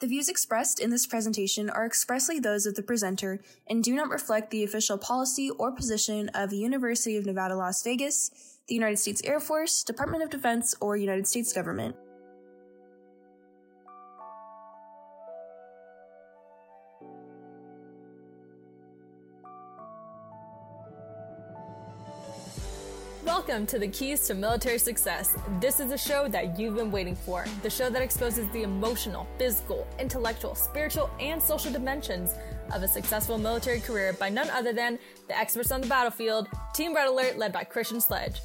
The views expressed in this presentation are expressly those of the presenter and do not reflect the official policy or position of the University of Nevada, Las Vegas, the United States Air Force, Department of Defense, or United States government. Welcome to the Keys to Military Success. This is a show that you've been waiting for. The show that exposes the emotional, physical, intellectual, spiritual, and social dimensions of a successful military career by none other than the experts on the battlefield, Team Red Alert, led by Christian Sledge.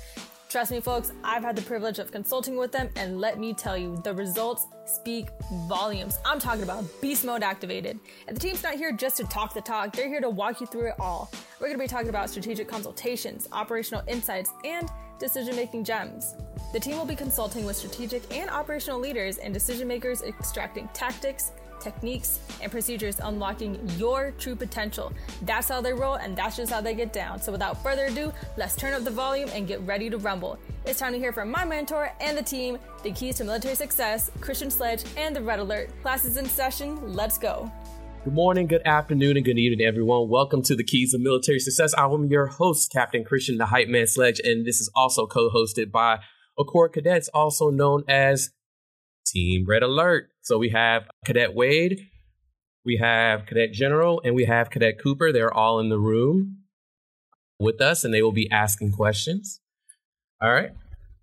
Trust me, folks, I've had the privilege of consulting with them, and let me tell you, the results speak volumes. I'm talking about beast mode activated. And the team's not here just to talk the talk, they're here to walk you through it all. We're going to be talking about strategic consultations, operational insights, and decision making gems. The team will be consulting with strategic and operational leaders and decision makers extracting tactics, techniques, and procedures unlocking your true potential. That's how they roll, and that's just how they get down. So, without further ado, let's turn up the volume and get ready to rumble. It's time to hear from my mentor and the team, the keys to military success, Christian Sledge, and the Red Alert. Classes in session, let's go. Good morning, good afternoon, and good evening, everyone. Welcome to the Keys of Military Success. I'm your host, Captain Christian, the Hype Man Sledge, and this is also co hosted by a Accord Cadets, also known as Team Red Alert. So we have Cadet Wade, we have Cadet General, and we have Cadet Cooper. They're all in the room with us, and they will be asking questions. All right.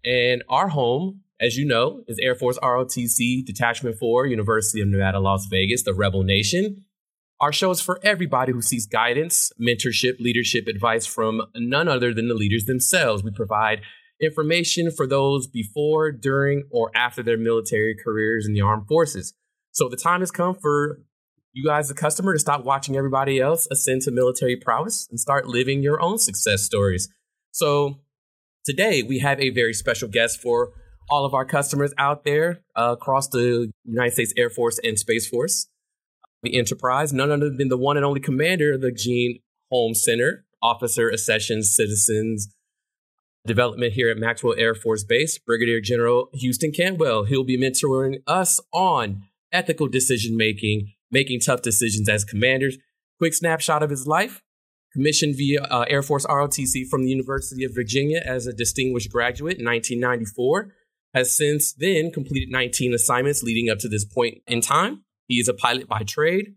And our home, as you know, is Air Force ROTC Detachment 4, University of Nevada, Las Vegas, the Rebel Nation. Our show is for everybody who seeks guidance, mentorship, leadership advice from none other than the leaders themselves. We provide information for those before, during, or after their military careers in the armed forces. So the time has come for you guys, the customer, to stop watching everybody else ascend to military prowess and start living your own success stories. So today we have a very special guest for all of our customers out there uh, across the United States Air Force and Space Force the enterprise, none other than the one and only commander of the Jeanne Holm's Center, Officer Accessions Citizens Development here at Maxwell Air Force Base, Brigadier General Houston Cantwell. He'll be mentoring us on ethical decision making, making tough decisions as commanders. Quick snapshot of his life. Commissioned via uh, Air Force ROTC from the University of Virginia as a distinguished graduate in 1994. Has since then completed 19 assignments leading up to this point in time. He is a pilot by trade,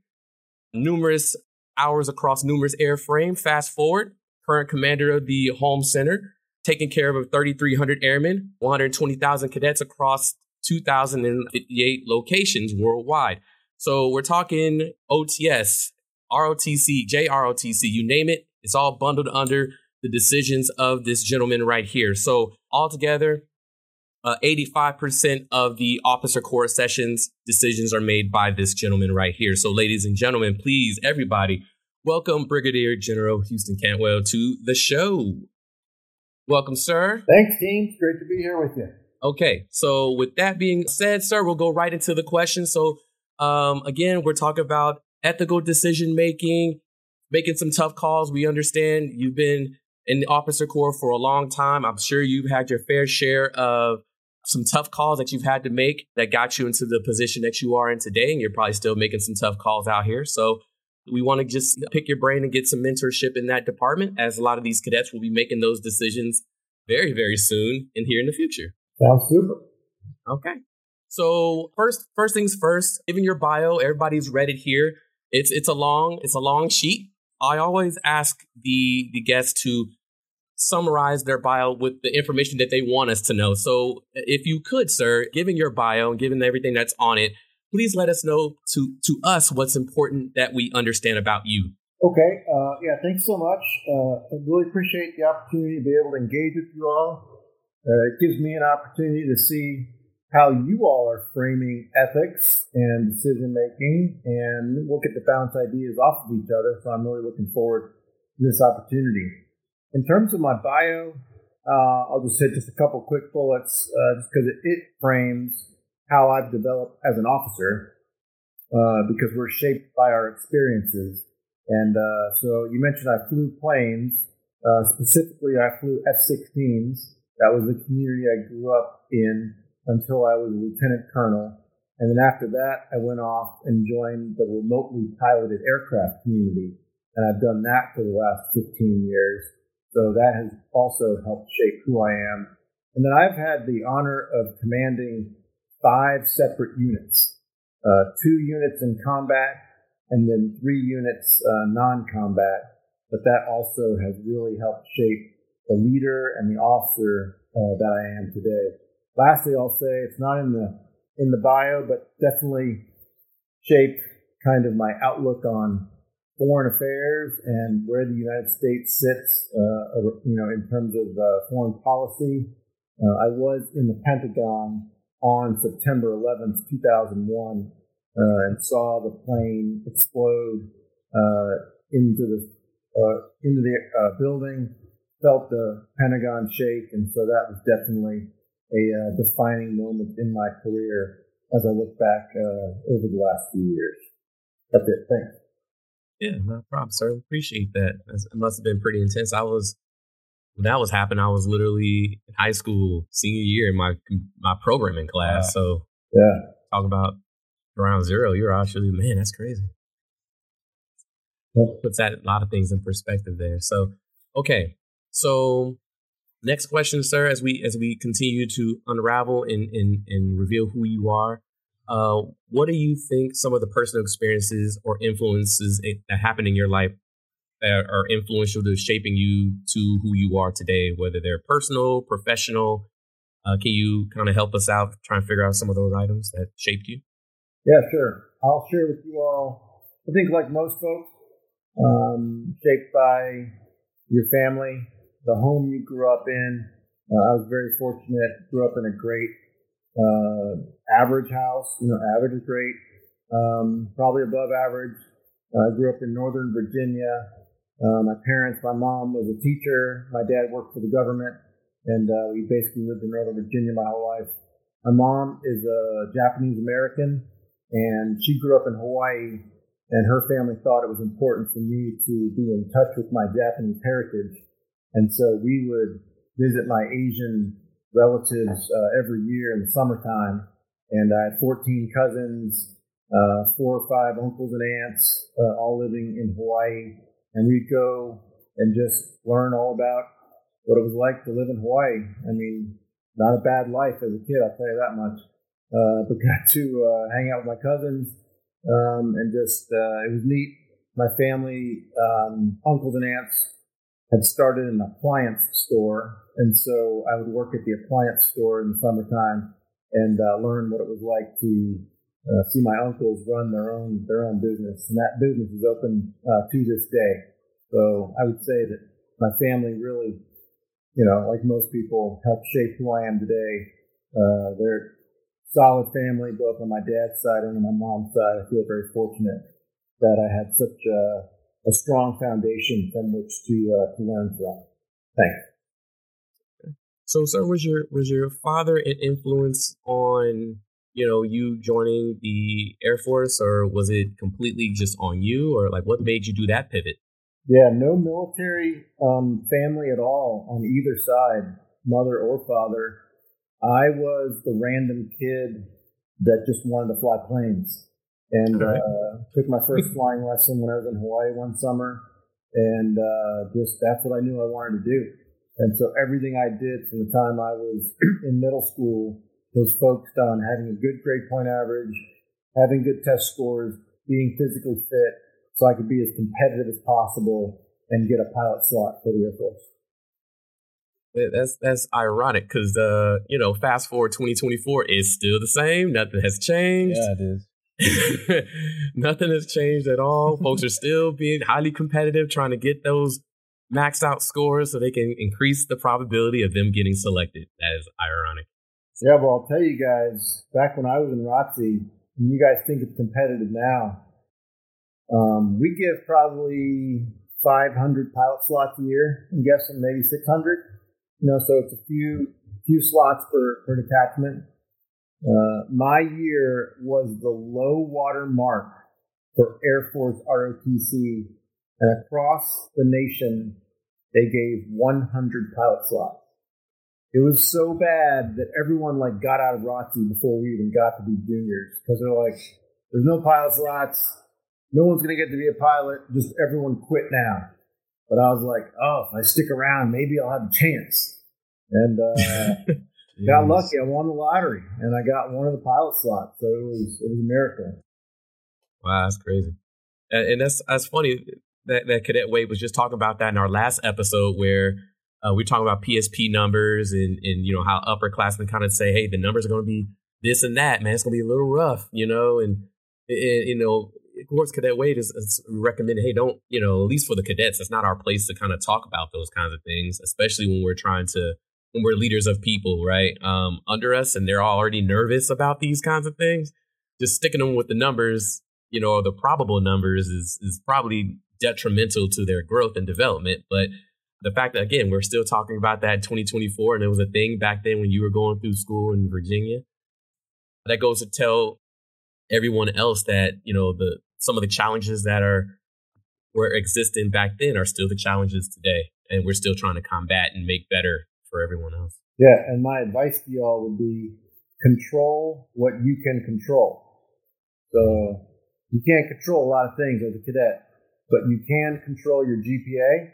numerous hours across numerous airframe. Fast forward, current commander of the Holm Center, taking care of 3,300 airmen, 120,000 cadets across 2,058 locations worldwide. So we're talking OTS, ROTC, JROTC, you name it. It's all bundled under the decisions of this gentleman right here. So altogether, uh, 85% of the officer corps sessions decisions are made by this gentleman right here. So, ladies and gentlemen, please, everybody, welcome Brigadier General Houston Cantwell to the show. Welcome, sir. Thanks. It's great to be here with you. Okay, so with that being said, sir, we'll go right into the question. So, um, again, we're talking about ethical decision making, making some tough calls. We understand you've been in the officer corps for a long time. I'm sure you've had your fair share of some tough calls that you've had to make that got you into the position that you are in today. And you're probably still making some tough calls out here. So we want to just pick your brain and get some mentorship in that department, as a lot of these cadets will be making those decisions very, very soon and here in the future. Sounds super. Okay. So first, first things first, given your bio, everybody's read it here. It's it's a long, it's a long sheet. I always ask the the guests to summarize their bio with the information that they want us to know. So, if you could, sir, given your bio and given everything that's on it, please let us know to to us what's important that we understand about you. Okay. Uh, yeah. Thanks so much. Uh, I really appreciate the opportunity to be able to engage with you all. Uh, it gives me an opportunity to see how you all are framing ethics and decision making, and we'll get to bounce ideas off of each other. So I'm really looking forward to this opportunity. In terms of my bio, uh, I'll just hit just a couple quick bullets uh, just because it, it, frames how I've developed as an officer uh, because we're shaped by our experiences. And uh, so you mentioned I flew planes. Uh, specifically, I flew F 16s. That was the community I grew up in until I was a lieutenant colonel. And then after that, I went off and joined the remotely piloted aircraft community. And I've done that for the last 15 years. So that has also helped shape who I am. And then I've had the honor of commanding five separate units, uh, two units in combat and then three units uh, non-combat. But that also has really helped shape the leader and the officer uh, that I am today. Lastly, I'll say it's not in the in the bio, but definitely shaped kind of my outlook on foreign affairs and where the United States sits, uh, you know, in terms of uh, foreign policy. Uh, I was in the Pentagon on September 11th, 2001, uh, and saw the plane explode uh, into the uh, into the building. Felt the Pentagon shake, and so that was definitely a defining moment in my career as I look back over the last few years. That's it. Thanks. Yeah, no problem, sir. Appreciate that. It must have been pretty intense. I was when that was happening. I was literally in high school, senior year in my my programming class. Wow. So yeah, talk about around zero. You're actually man, that's crazy. Puts that a lot of things in perspective there. So okay, so next question, sir. As we as we continue to unravel and and, and reveal who you are, uh, what do you think some of the personal experiences or influences that happen in your life are influential to shaping you to who you are today, whether they're personal, professional? Uh, can you kind of help us out, try and figure out some of those items that shaped you? Yeah, sure. I'll share with you all. I think, like most folks, um, shaped by your family, the home you grew up in. Uh, I was very fortunate. Grew up in a great uh, average house. You know, average is great. Um, probably above average. I uh, grew up in Northern Virginia. Uh, my parents, my mom was a teacher. My dad worked for the government, and uh, we basically lived in Northern Virginia my whole life. My mom is a Japanese American, and she grew up in Hawaii. And her family thought it was important for me to be in touch with my Japanese heritage, and so we would visit my Asian relatives uh, every year in the summertime. And I had 14 cousins, uh, four or five uncles and aunts, uh, all living in Hawaii. And we'd go and just learn all about what it was like to live in Hawaii. I mean, not a bad life as a kid, I'll tell you that much. Uh, but got to uh, hang out with my cousins um, and just, uh, it was neat. My family, um, uncles and aunts had started an appliance store. And so I would work at the appliance store in the summertime and uh, learn what it was like to uh, see my uncles run their own their own business. And that business is open uh, to this day. So I would say that my family really, you know, like most people, helped shape who I am today. Uh, they're solid family, both on my dad's side and on my mom's side. I feel very fortunate that I had such a a strong foundation from which to uh, to learn from. Thanks. So, sir, was your was your father an influence on you know you joining the Air Force, or was it completely just on you, or like what made you do that pivot? Yeah, no military um, family at all on either side, mother or father. I was the random kid that just wanted to fly planes and right. uh, took my first flying lesson when I was in Hawaii one summer, and uh, just that's what I knew I wanted to do. And so everything I did from the time I was in middle school was focused on having a good grade point average, having good test scores, being physically fit, so I could be as competitive as possible and get a pilot slot for the Air Force. That's that's ironic because uh you know fast forward 2024 is still the same. Nothing has changed. Yeah, it is. Nothing has changed at all. Folks are still being highly competitive, trying to get those maxed out scores so they can increase the probability of them getting selected. That is ironic. Yeah, well, I'll tell you guys, back when I was in ROTC, and you guys think it's competitive now, um, we give probably 500 pilot slots a year. I'm guessing maybe 600. You know, so it's a few few slots per, per detachment. Uh, my year was the low water mark for Air Force ROTC, and across the nation, they gave 100 pilot slots. It was so bad that everyone like got out of ROTC before we even got to be juniors because they're like, there's no pilot slots. No one's going to get to be a pilot. Just everyone quit now. But I was like, oh, if I stick around, maybe I'll have a chance. And uh, got lucky. I won the lottery, and I got one of the pilot slots. So it was it was a miracle. Wow, that's crazy. And, and that's that's funny that that Cadet Wade was just talking about that in our last episode where uh, we are talking about PSP numbers and and you know how upperclassmen kind of say, hey, the numbers are going to be this and that, man. It's going to be a little rough, you know, and, and you know of course, Cadet Wade is, is recommended. Hey, don't you know? At least for the cadets, it's not our place to kind of talk about those kinds of things, especially when we're trying to when we're leaders of people, right? Um, under us, and they're already nervous about these kinds of things. Just sticking them with the numbers, you know, the probable numbers is is probably detrimental to their growth and development. But the fact that again, we're still talking about that 2024, and it was a thing back then when you were going through school in Virginia. That goes to tell everyone else that you know the some of the challenges that are were existing back then are still the challenges today, and we're still trying to combat and make better for everyone else. Yeah, and my advice to y'all would be control what you can control. So you can't control a lot of things as a cadet, but you can control your GPA.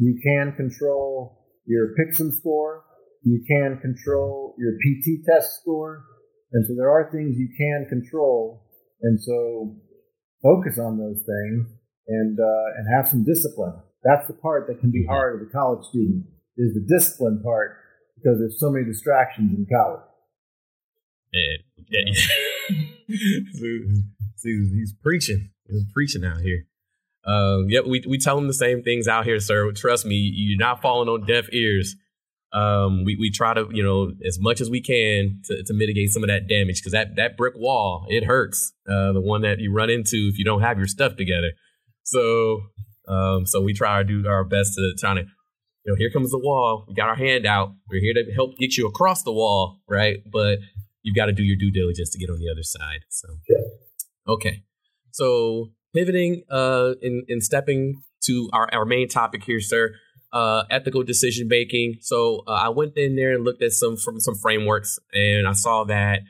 You can control your PCSM score. You can control your PT test score. And so there are things you can control. And so focus on those things and uh, and have some discipline. That's the part that can be hard as a college student is the discipline part because there's so many distractions in college. Yeah, yeah. he's preaching. He's preaching out here. Um, yep, we we tell them the same things out here, sir. Trust me, you're not falling on deaf ears um, we, we try to, you know, as much as we can to, to mitigate some of that damage because that, that brick wall, it hurts. Uh, the one that you run into if you don't have your stuff together. So, um, so we try to do our best to try to, you know, here comes the wall. We got our hand out. We're here to help get you across the wall, right? But you've got to do your due diligence to get on the other side. So, okay. So pivoting, uh, in, in stepping to our, our main topic here, sir uh, ethical decision making. So uh, I went in there and looked at some from some frameworks, and I saw that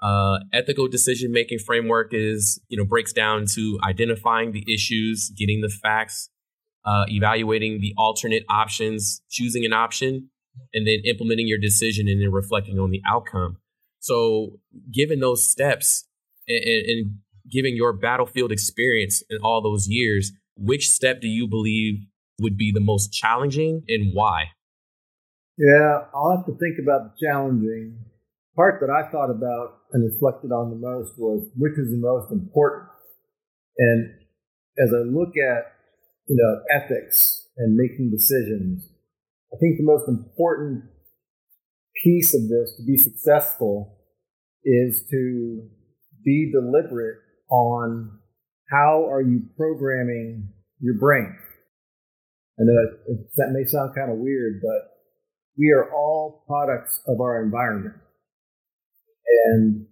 uh, ethical decision making framework is you know breaks down to identifying the issues, getting the facts, uh, evaluating the alternate options, choosing an option, and then implementing your decision and then reflecting on the outcome. So, given those steps and, and given your battlefield experience in all those years, which step do you believe would be the most challenging and why? Yeah, I'll have to think about the challenging part that I thought about and reflected on the most was which is the most important. And as I look at, you know, ethics and making decisions, I think the most important piece of this to be successful is to be deliberate on how are you programming your brain I know that may sound kind of weird, but we are all products of our environment. And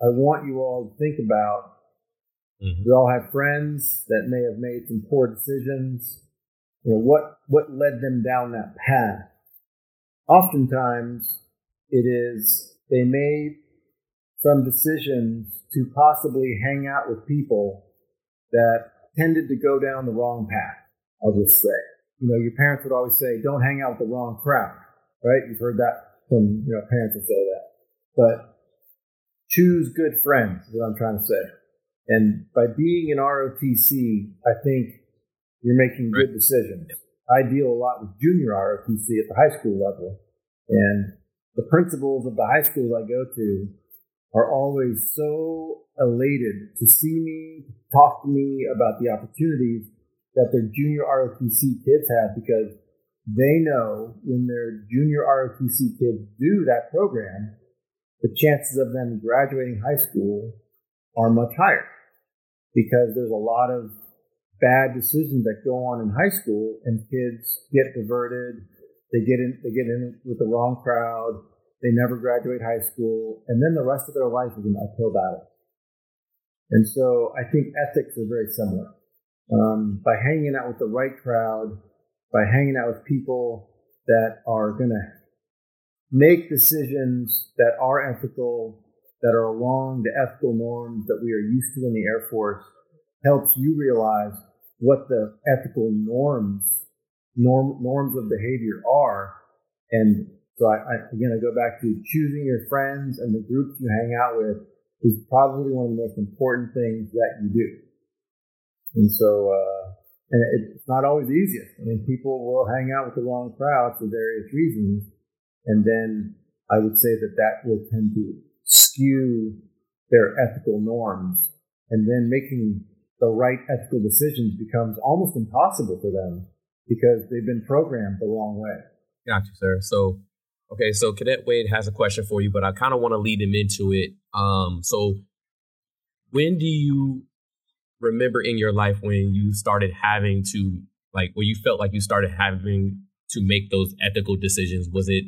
I want you all to think about mm-hmm. we all have friends that may have made some poor decisions. You know, what, what led them down that path? Oftentimes it is they made some decisions to possibly hang out with people that tended to go down the wrong path, I'll just say you know, your parents would always say, don't hang out with the wrong crowd, right? You've heard that from, you know, parents would say that. But choose good friends is what I'm trying to say. And by being in ROTC, I think you're making good decisions. I deal a lot with junior ROTC at the high school level. And the principals of the high schools I go to are always so elated to see me, talk to me about the opportunities that their junior ROTC kids have because they know when their junior ROTC kids do that program, the chances of them graduating high school are much higher because there's a lot of bad decisions that go on in high school and kids get diverted. They get in, they get in with the wrong crowd. They never graduate high school. And then the rest of their life is an uphill battle. And so I think ethics are very similar um, by hanging out with the right crowd, by hanging out with people that are going to make decisions that are ethical, that are along the ethical norms that we are used to in the Air Force, helps you realize what the ethical norms norm, norms of behavior are. And so I, I, again, I go back to choosing your friends and the groups you hang out with is probably one of the most important things that you do. And so, uh, and it's not always the easiest. I mean, people will hang out with the wrong crowd for various reasons. And then I would say that that will tend to skew their ethical norms. And then making the right ethical decisions becomes almost impossible for them because they've been programmed the wrong way. Gotcha, sir. So, okay, so Cadet Wade has a question for you, but I kind of want to lead him into it. Um, so, when do you remember in your life when you started having to, like, when you felt like you started having to make those ethical decisions? Was it,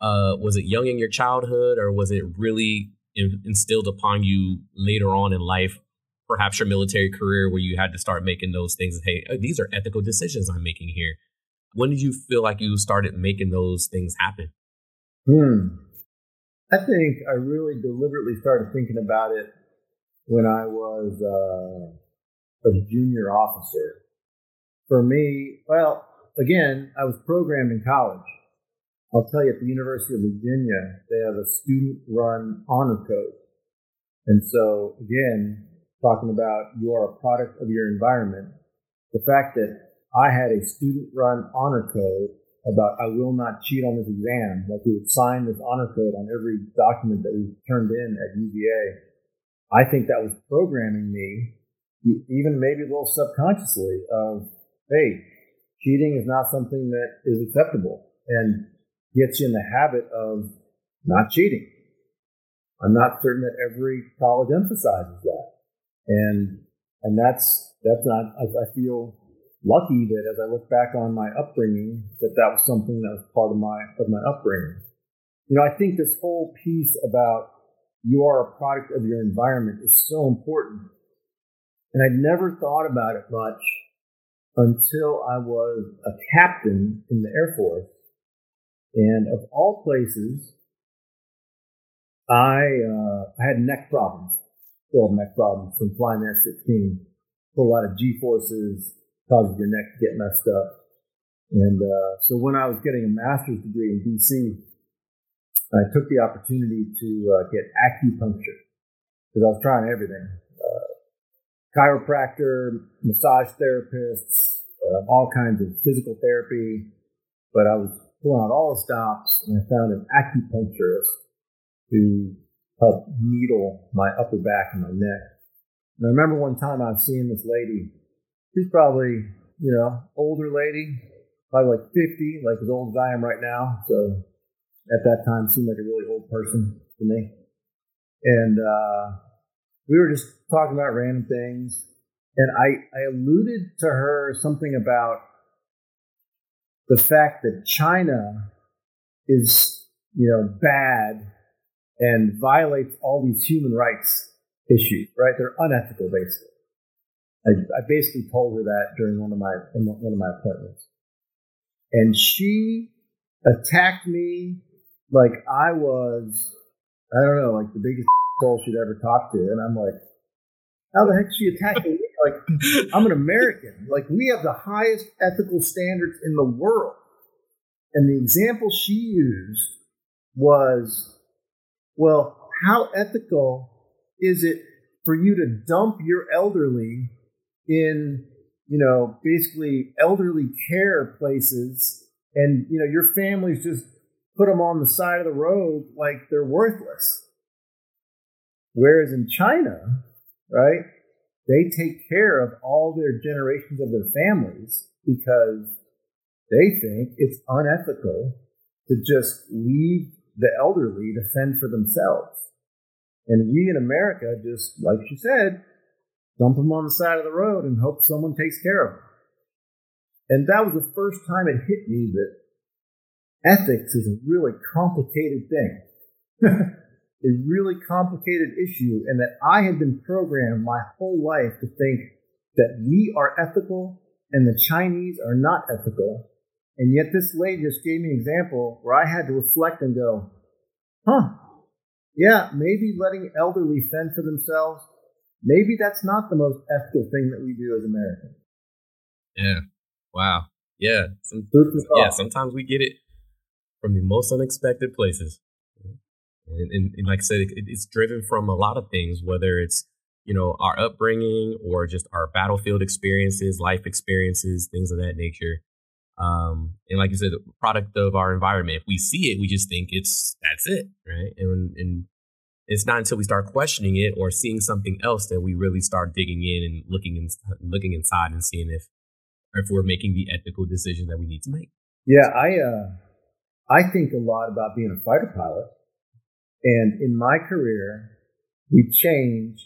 uh, was it young in your childhood, or was it really instilled upon you later on in life perhaps your military career where you had to start making those things hey uh, these are ethical decisions i'm making here when did you feel like you started making those things happen hmm. I think i really deliberately started thinking about it when i was uh, a junior officer. For me well again i was programmed in college. I'll tell you at the university of virginia they have a student run honor code. And so again talking about you are a product of your environment. The fact that I had a student run honor code about I will not cheat on this exam, like we would sign this honor code on every document that we turned in at UVA. I think that was programming me, even maybe a little subconsciously, of hey, cheating is not something that is acceptable and gets you in the habit of not cheating. I'm not certain that every college emphasizes that and and that's that's not. I, I feel lucky that as I look back on my upbringing, that that was something that was part of my of my upbringing. You know, I think this whole piece about you are a product of your environment is so important, and I'd never thought about it much until I was a captain in the Air Force, and of all places, I uh, I had neck problems still neck problems from flying F-16. A lot of G-forces causes your neck to get messed up. And uh, so when I was getting a master's degree in DC, I took the opportunity to uh, get acupuncture because I was trying everything. Uh, chiropractor, massage therapists, uh, all kinds of physical therapy. But I was pulling out all the stops and I found an acupuncturist who helped needle my upper back and my neck. And I remember one time I was seeing this lady. She's probably, you know, older lady, probably like 50, like as old as I am right now. So at that time seemed like a really old person to me. And uh, we were just talking about random things. And I, I alluded to her something about the fact that China is, you know, bad and violates all these human rights issues, right? They're unethical, basically. I, I basically told her that during one of my one of my appointments, and she attacked me like I was, I don't know, like the biggest soul she'd ever talked to, and I'm like, how the heck is she attacking me? Like I'm an American. Like we have the highest ethical standards in the world, and the example she used was well, how ethical is it for you to dump your elderly in, you know, basically elderly care places and, you know, your family's just put them on the side of the road like they're worthless. Whereas in China, right, they take care of all their generations of their families because they think it's unethical to just leave the elderly to fend for themselves. And we in America just, like she said, dump them on the side of the road and hope someone takes care of them. And that was the first time it hit me that ethics is a really complicated thing. a really complicated issue, and that I had been programmed my whole life to think that we are ethical and the Chinese are not ethical, And yet this lady just gave me an example where I had to reflect and go, huh, yeah, maybe letting elderly fend for themselves, maybe that's not the most ethical thing that we do as Americans. Yeah. Wow. Yeah. Some, yeah. Sometimes we get it from the most unexpected places. And, and, and like I said, it, it's driven from a lot of things, whether it's you know our upbringing or just our battlefield experiences, life experiences, things of that nature. Um, and like you said, the product of our environment. If we see it, we just think it's that's it, right? And and it's not until we start questioning it or seeing something else that we really start digging in and looking in, looking inside and seeing if if we're making the ethical decision that we need to make. Yeah, I uh, I think a lot about being a fighter pilot, and in my career, we changed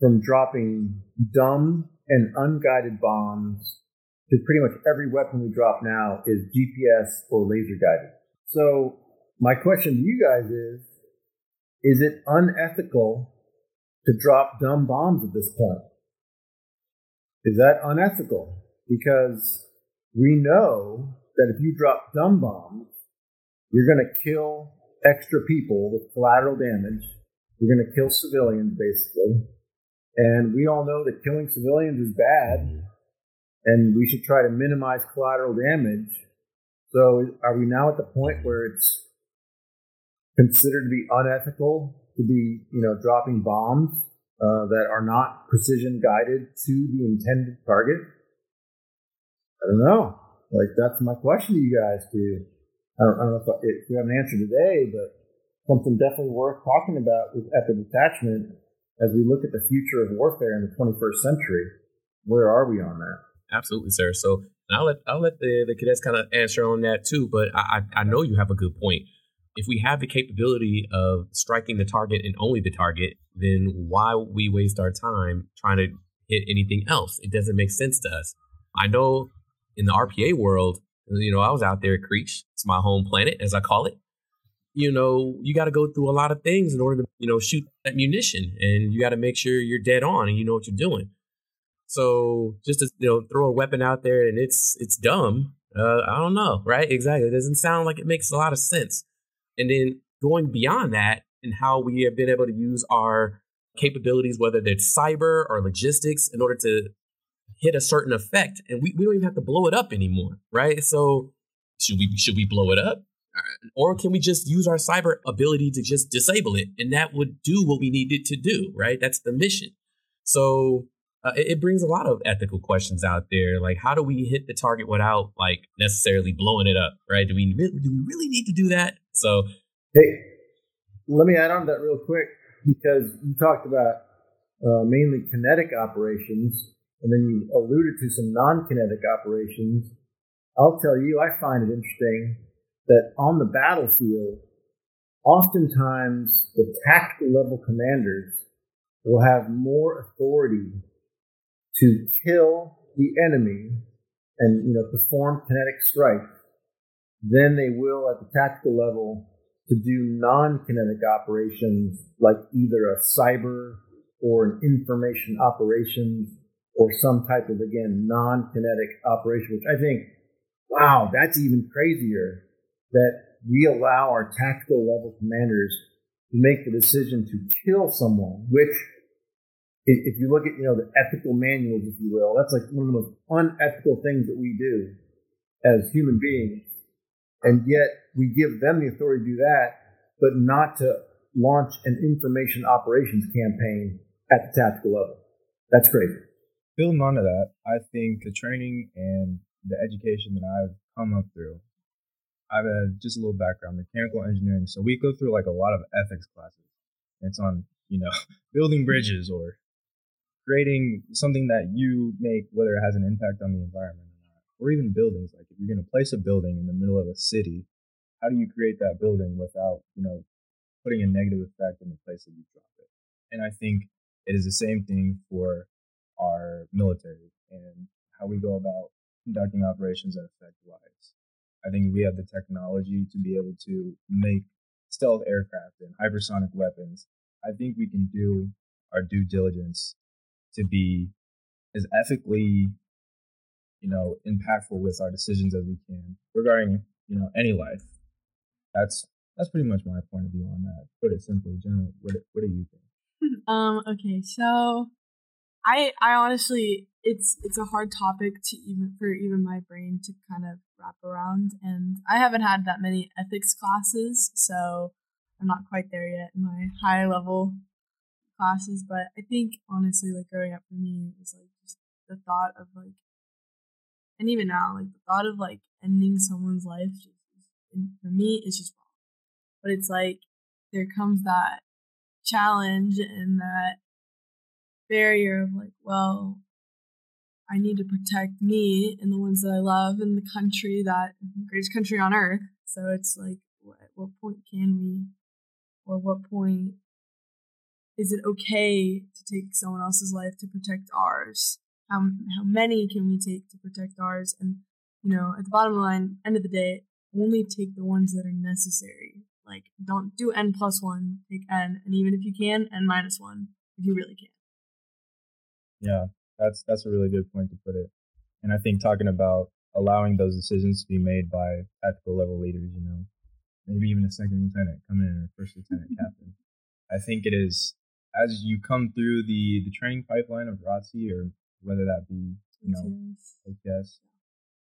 from dropping dumb and unguided bombs to pretty much every weapon we drop now is GPS or laser guided. So my question to you guys is, is it unethical to drop dumb bombs at this point? Is that unethical? Because we know that if you drop dumb bombs, you're going to kill extra people with collateral damage. You're going to kill civilians, basically. And we all know that killing civilians is bad, and we should try to minimize collateral damage. So, are we now at the point where it's considered to be unethical to be, you know, dropping bombs uh, that are not precision guided to the intended target? I don't know. Like that's my question to you guys. To I don't, I don't know if, I, if you have an answer today, but something definitely worth talking about with epic detachment as we look at the future of warfare in the 21st century, where are we on that? Absolutely, sir. So I'll let I'll let the, the cadets kind of answer on that too. But I I know you have a good point. If we have the capability of striking the target and only the target, then why we waste our time trying to hit anything else? It doesn't make sense to us. I know in the RPA world, you know, I was out there at Creech. It's my home planet, as I call it you know, you got to go through a lot of things in order to, you know, shoot that munition and you got to make sure you're dead on and you know what you're doing. So just to, you know, throw a weapon out there and it's, it's dumb. Uh, I don't know, right? Exactly. It doesn't sound like it makes a lot of sense. And then going beyond that and how we have been able to use our capabilities, whether it's cyber or logistics in order to hit a certain effect. And we, we don't even have to blow it up anymore, right? So should we, should we blow it up? or can we just use our cyber ability to just disable it and that would do what we needed to do right that's the mission so uh, it, it, brings a lot of ethical questions out there like how do we hit the target without like necessarily blowing it up right do we do we really need to do that so hey let me add on to that real quick because you talked about uh, mainly kinetic operations and then you alluded to some non-kinetic operations. I'll tell you i find it interesting that on the battlefield, oftentimes the tactical level commanders will have more authority to kill the enemy and you know perform kinetic strikes than they will at the tactical level to do non-kinetic operations like either a cyber or an information operations or some type of again non-kinetic operation which i think wow that's even crazier that we allow our tactical level commanders to make the decision to kill someone, which if you look at, you know, the ethical manuals, if you will, that's like one of the most unethical things that we do as human beings. And yet we give them the authority to do that, but not to launch an information operations campaign at the tactical level. That's crazy. Building onto that, I think the training and the education that I've come up through I have a, just a little background, mechanical engineering. So we go through like a lot of ethics classes. It's on, you know, building bridges or creating something that you make, whether it has an impact on the environment or even buildings. Like if you're going to place a building in the middle of a city, how do you create that building without, you know, putting a negative effect in the place that you drop it? And I think it is the same thing for our military and how we go about conducting operations that affect lives. I think we have the technology to be able to make stealth aircraft and hypersonic weapons. I think we can do our due diligence to be as ethically, you know, impactful with our decisions as we can regarding, you know, any life. That's that's pretty much my point of view on that. Put it simply, General, what what do you think? Um, okay, so I I honestly it's it's a hard topic to even for even my brain to kind of wrap around and I haven't had that many ethics classes, so I'm not quite there yet in my high level classes, but I think honestly like growing up for me is like just the thought of like and even now like the thought of like ending someone's life just, for me is just wrong. But it's like there comes that challenge and that barrier of like, well, I need to protect me and the ones that I love and the country that greatest country on earth. So it's like, at what point can we, or what point is it okay to take someone else's life to protect ours? How how many can we take to protect ours? And you know, at the bottom line, end of the day, only take the ones that are necessary. Like, don't do n plus one, take n, and even if you can, n minus one, if you really can. Yeah, that's that's a really good point to put it. And I think talking about allowing those decisions to be made by tactical level leaders, you know, maybe even a second lieutenant coming in or first lieutenant captain. I think it is as you come through the the training pipeline of ROTC or whether that be you know OPS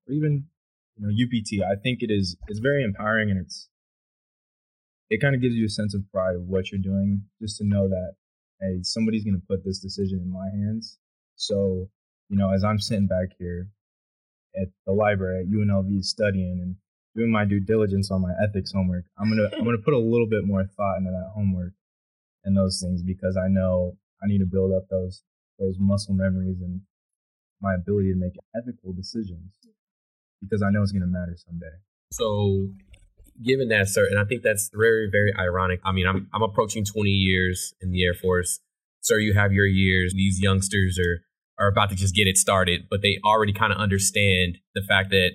or even you know UPT. I think it is it's very empowering and it's it kind of gives you a sense of pride of what you're doing, just to know that hey, somebody's going to put this decision in my hands. So you know, as I'm sitting back here at the library at UNLV studying and doing my due diligence on my ethics homework, I'm gonna I'm gonna put a little bit more thought into that homework and those things because I know I need to build up those those muscle memories and my ability to make ethical decisions because I know it's going to matter someday. So, given that, sir, and I think that's very, very ironic. I mean, I'm I'm approaching 20 years in the Air Force. Sir, you have your years. These youngsters are are about to just get it started, but they already kind of understand the fact that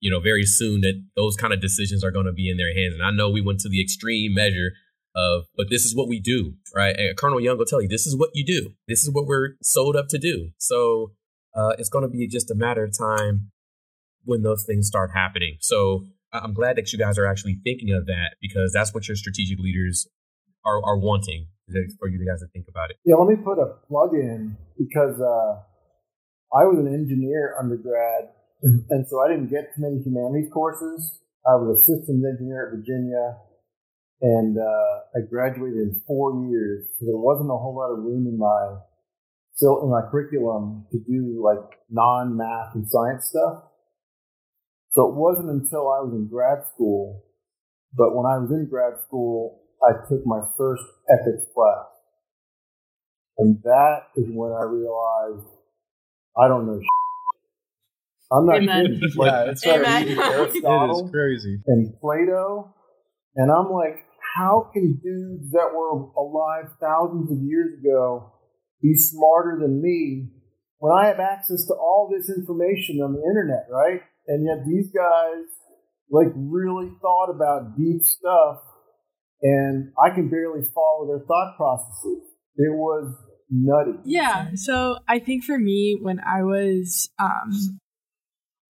you know very soon that those kind of decisions are going to be in their hands. And I know we went to the extreme measure of, but this is what we do, right? And Colonel Young will tell you, this is what you do. This is what we're sold up to do. So uh, it's going to be just a matter of time when those things start happening. So I'm glad that you guys are actually thinking of that because that's what your strategic leaders are, are wanting for you guys to think about it. Yeah, let me put a plug in because uh, I was an engineer undergrad, and so I didn't get too many humanities courses. I was a systems engineer at Virginia, and uh, I graduated in four years, so there wasn't a whole lot of room in my so in my curriculum to do like non-math and science stuff. So it wasn't until I was in grad school, but when I was in grad school, I took my first ethics class. And that is when I realized I don't know. I'm not Amen. kidding. Like, yeah, I started Amen. Aristotle it is crazy. and Plato, and I'm like, how can dudes that were alive thousands of years ago be smarter than me when I have access to all this information on the internet, right? And yet these guys like really thought about deep stuff and I can barely follow their thought processes. It was nutty. Yeah. So I think for me, when I was um,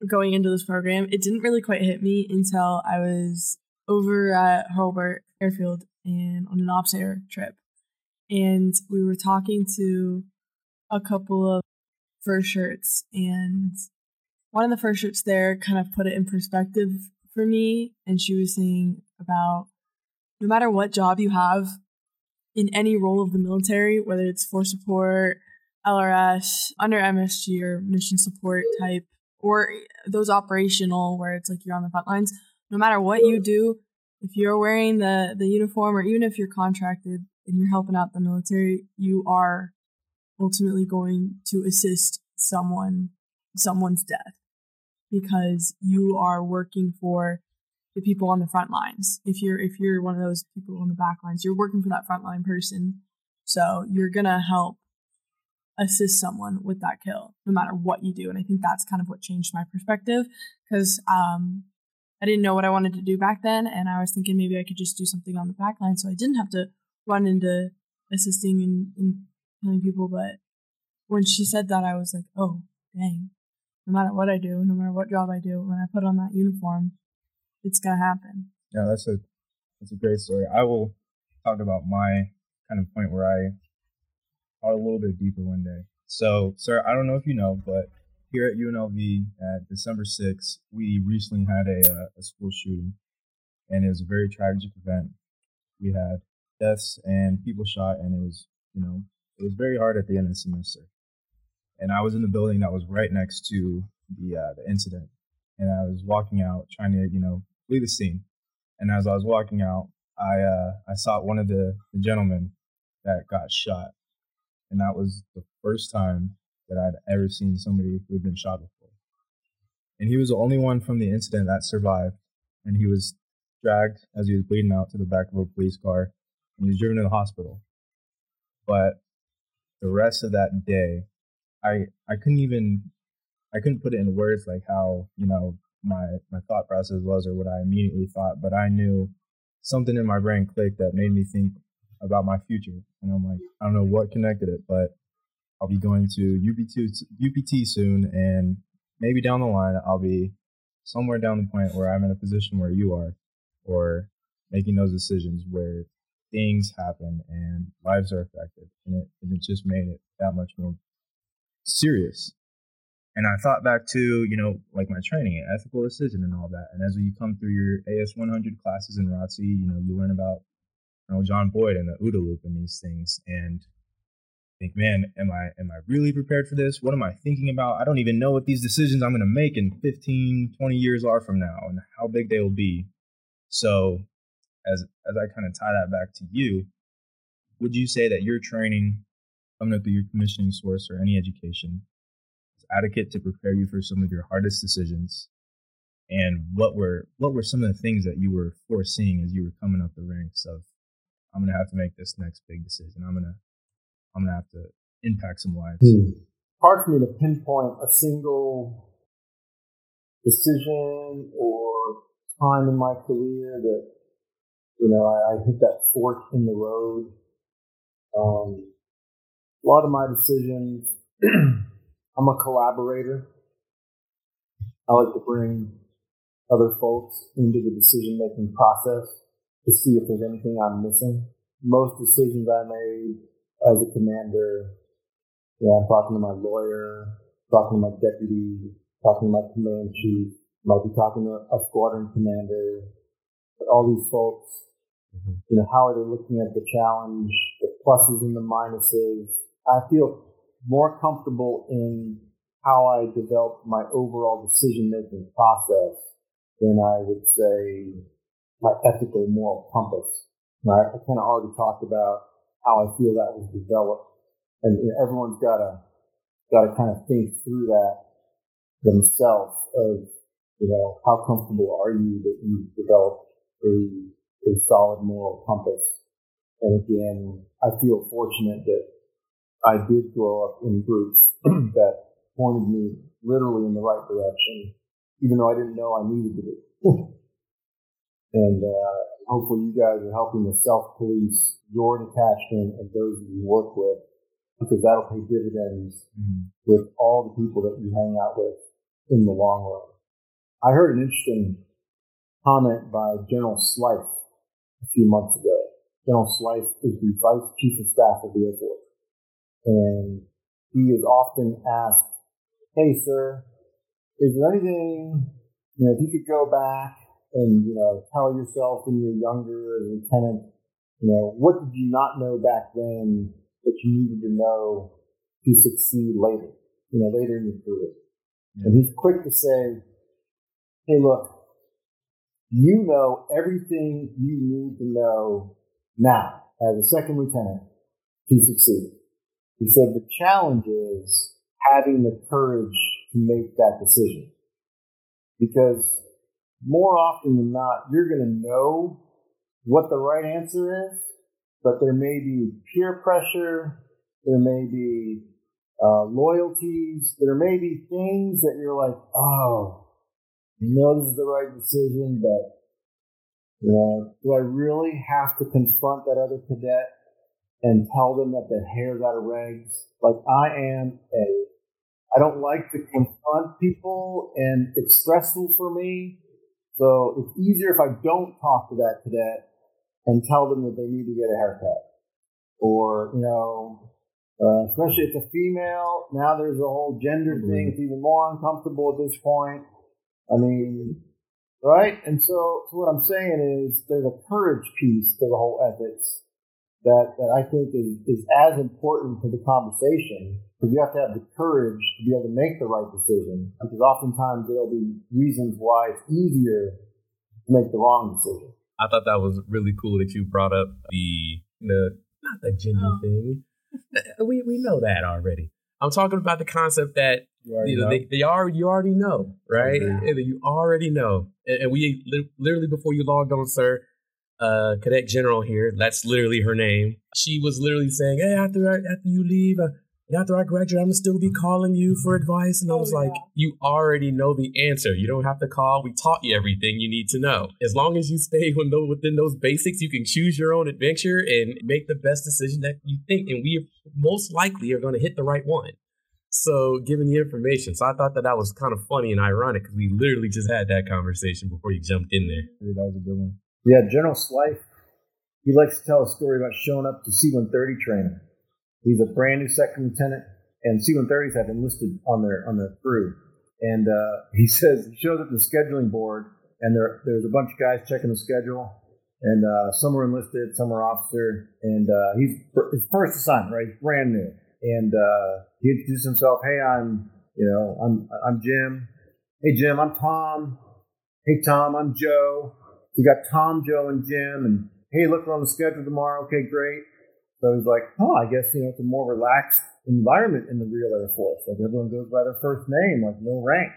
going into this program, it didn't really quite hit me until I was over at Hobart Airfield and on an ops air trip. And we were talking to a couple of first shirts, and one of the first shirts there kind of put it in perspective for me. And she was saying about no matter what job you have in any role of the military, whether it's force support, LRS, under MSG or mission support type, or those operational where it's like you're on the front lines, no matter what you do, if you're wearing the, the uniform or even if you're contracted and you're helping out the military, you are ultimately going to assist someone someone's death because you are working for the people on the front lines. If you're if you're one of those people on the back lines, you're working for that frontline person. So you're gonna help assist someone with that kill, no matter what you do. And I think that's kind of what changed my perspective because um, I didn't know what I wanted to do back then, and I was thinking maybe I could just do something on the back line, so I didn't have to run into assisting and, killing people. But when she said that, I was like, oh dang, no matter what I do, no matter what job I do, when I put on that uniform, it's gonna happen. Yeah, that's a that's a great story. I will talk about my kind of point where I thought a little bit deeper one day. So, sir, I don't know if you know, but here at UNLV at December 6th, we recently had a, uh, a school shooting, and it was a very tragic event. We had deaths and people shot, and it was, you know, it was very hard at the end of the semester. And I was in the building that was right next to the uh, the incident, and I was walking out trying to, you know, leave the scene. And as I was walking out, I uh, I saw one of the, the gentlemen that got shot, and that was the first time that I'd ever seen somebody who had been shot before. And he was the only one from the incident that survived. And he was dragged as he was bleeding out to the back of a police car and he was driven to the hospital. But the rest of that day, I I couldn't even I couldn't put it in words like how, you know, my my thought process was or what I immediately thought, but I knew something in my brain clicked that made me think about my future. And I'm like, I don't know what connected it, but I'll be going to UPT, UPT soon, and maybe down the line I'll be somewhere down the point where I'm in a position where you are, or making those decisions where things happen and lives are affected, and it, and it just made it that much more serious. And I thought back to, you know, like my training, ethical decision and all that. And as you come through your AS 100 classes in ROTC, you know, you learn about, you know, John Boyd and the OODA loop and these things. And think, man, am I am I really prepared for this? What am I thinking about? I don't even know what these decisions I'm going to make in 15, 20 years are from now and how big they will be. So, as as I kind of tie that back to you, would you say that your training coming up through your commissioning source or any education is adequate to prepare you for some of your hardest decisions? And what were what were some of the things that you were foreseeing as you were coming up the ranks of I'm gonna have to make this next big decision. I'm gonna I'm gonna have to impact some lives. Hmm. Hard for me to pinpoint a single decision or time in my career that you know I, I hit that fork in the road. Um, a lot of my decisions, I'm a collaborator. I like to bring other folks into the decision making process to see if there's anything I'm missing. Most decisions I made as a commander, yeah, I'm talking to my lawyer, talking to my deputy, talking to my command chief, might be talking to a squadron commander, but all these folks, mm-hmm. you know, how are they looking at the challenge, the pluses and the minuses? I feel more comfortable in how I develop my overall decision making process than I would say my ethical moral compass. Right? I kind of already talked about how I feel that was developed. And you know, everyone's got to got to kind of think through that themselves of you know how comfortable are you that you've developed a a solid moral compass. And again, I feel fortunate that I did grow up in groups that pointed me literally in the right direction, even though I didn't know I needed to. and uh, hopefully you guys are helping to self-police your detachment and those that you work with because that'll pay dividends mm-hmm. with all the people that you hang out with in the long run. I heard an interesting comment by General Slife a few months ago. General Slife is the Vice Chief of Staff of the Air Force. And he is often asked, Hey, sir, is there anything, you know, if you could go back and, you know, tell yourself when you're younger as a lieutenant, you know, what did you not know back then that you needed to know to succeed later, you know, later in your career? Yeah. And he's quick to say, hey, look, you know everything you need to know now as a second lieutenant to succeed. He said the challenge is having the courage to make that decision. Because more often than not, you're going to know what the right answer is, but there may be peer pressure, there may be uh, loyalties, there may be things that you're like, oh, you know this is the right decision, but you know, do I really have to confront that other cadet and tell them that their hair's out of rags? Like I am a I don't like to confront people, and it's stressful for me. So it's easier if I don't talk to that cadet and tell them that they need to get a haircut. Or, you know, uh, especially if it's a female, now there's a whole gender mm-hmm. thing. It's even more uncomfortable at this point. I mean, right? And so, so what I'm saying is there's a courage piece to the whole ethics that, that I think is, is as important to the conversation because you have to have the courage to be able to make the right decision because oftentimes there'll be reasons why it's easier to make the wrong decision. I thought that was really cool that you brought up the, the not the gender oh. thing. We, we know that already. I'm talking about the concept that you, you know, they, they already you already know, right? Mm-hmm. You already know. And, and we li- literally before you logged on, sir, uh, Cadet General here. That's literally her name. She was literally saying, "Hey, after after you leave, uh, after I graduate, I'm gonna still be calling you for advice." And I oh, was oh, like, yeah. "You already know the answer. You don't have to call. We taught you everything you need to know. As long as you stay within those basics, you can choose your own adventure and make the best decision that you think. And we most likely are going to hit the right one." So, given the information, so I thought that that was kind of funny and ironic because we literally just had that conversation before you jumped in there. Yeah, that was a good one. Yeah, General Slife, he likes to tell a story about showing up to C-130 training. He's a brand new second lieutenant, and C-130s have enlisted on their on their crew. And uh, he says he shows up the scheduling board, and there there's a bunch of guys checking the schedule, and uh, some are enlisted, some are officer, and uh, he's his first assignment, right? He's brand new, and uh, he introduces himself. Hey, I'm you know I'm I'm Jim. Hey Jim, I'm Tom. Hey Tom, I'm Joe. You got Tom, Joe, and Jim, and hey, look, we're on the schedule tomorrow. Okay, great. So he's like, oh, I guess, you know, it's a more relaxed environment in the real Air Force. Like everyone goes by their first name, like no rank.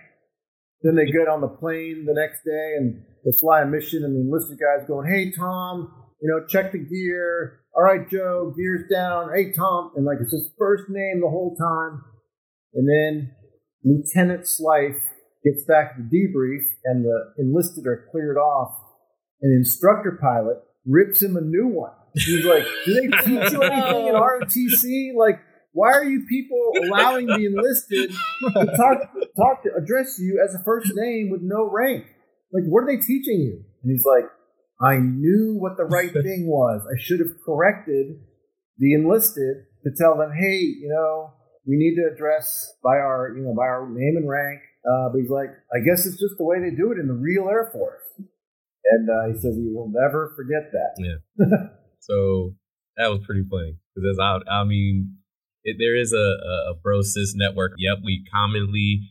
Then they get on the plane the next day and they fly a mission and the enlisted guy's going, hey, Tom, you know, check the gear. All right, Joe, gear's down. Hey, Tom. And like it's his first name the whole time. And then Lieutenant Slife gets back to the debrief and the enlisted are cleared off an instructor pilot rips him a new one. He's like, "Do they teach you anything in ROTC? Like, why are you people allowing the enlisted to talk, talk to address you as a first name with no rank? Like, what are they teaching you?" And he's like, "I knew what the right thing was. I should have corrected the enlisted to tell them, hey, you know, we need to address by our, you know, by our name and rank." Uh, but he's like, "I guess it's just the way they do it in the real Air Force." And uh, he says he will never forget that. Yeah. so that was pretty funny because I, I mean, it, there is a, a, a bro sis network. Yep, we commonly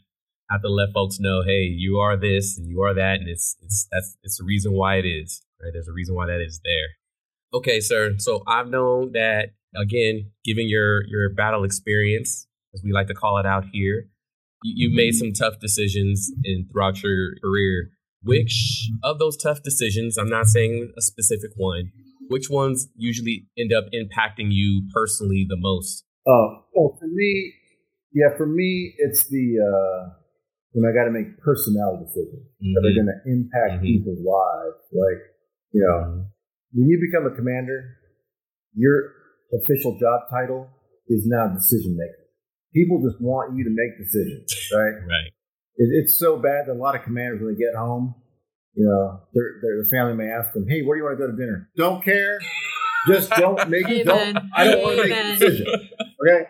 have to let folks know, hey, you are this and you are that, and it's it's that's it's the reason why it is. Right? There's a reason why that is there. Okay, sir. So I've known that again, given your your battle experience, as we like to call it out here, you, you made mm-hmm. some tough decisions in throughout your career which of those tough decisions, I'm not saying a specific one, which ones usually end up impacting you personally the most? Uh, well, for me, yeah, for me, it's the uh, when I got to make personnel decisions mm-hmm. that are mm-hmm. going to impact mm-hmm. people's lives. Like, you know, mm-hmm. when you become a commander, your official job title is now decision maker. People just want you to make decisions, right? right it, it's so bad that a lot of commanders, when they get home, you know, their, their family may ask them, "Hey, where do you want to go to dinner?" Don't care. Just don't make it. Don't. I don't want to make a decision. Okay.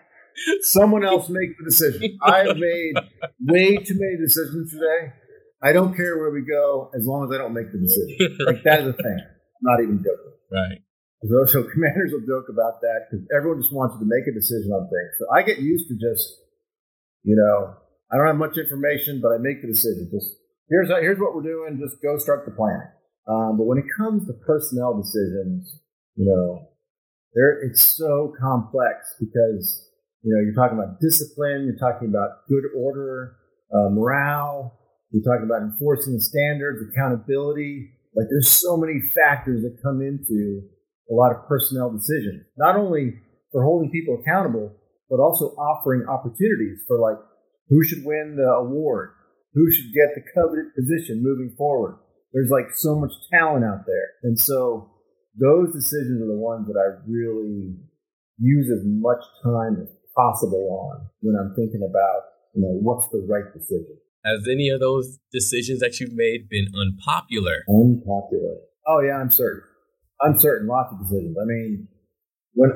Someone else make the decision. I've made way too many decisions today. I don't care where we go as long as I don't make the decision. Like that is a thing. I'm not even joking. Right. So, so commanders will joke about that because everyone just wants to make a decision on things. So I get used to just, you know, I don't have much information, but I make the decision. Just here's here's what we're doing. Just go start the plan. Um, but when it comes to personnel decisions, you know, there it's so complex because you know you're talking about discipline, you're talking about good order, uh, morale, you're talking about enforcing standards, accountability. Like there's so many factors that come into a lot of personnel decisions. Not only for holding people accountable, but also offering opportunities for like who should win the award? Who should get the coveted position moving forward? There's like so much talent out there. And so those decisions are the ones that I really use as much time as possible on when I'm thinking about you know, what's the right decision. Has any of those decisions that you've made been unpopular? Unpopular. Oh yeah, I'm certain. I'm certain. Lots of decisions. I mean, when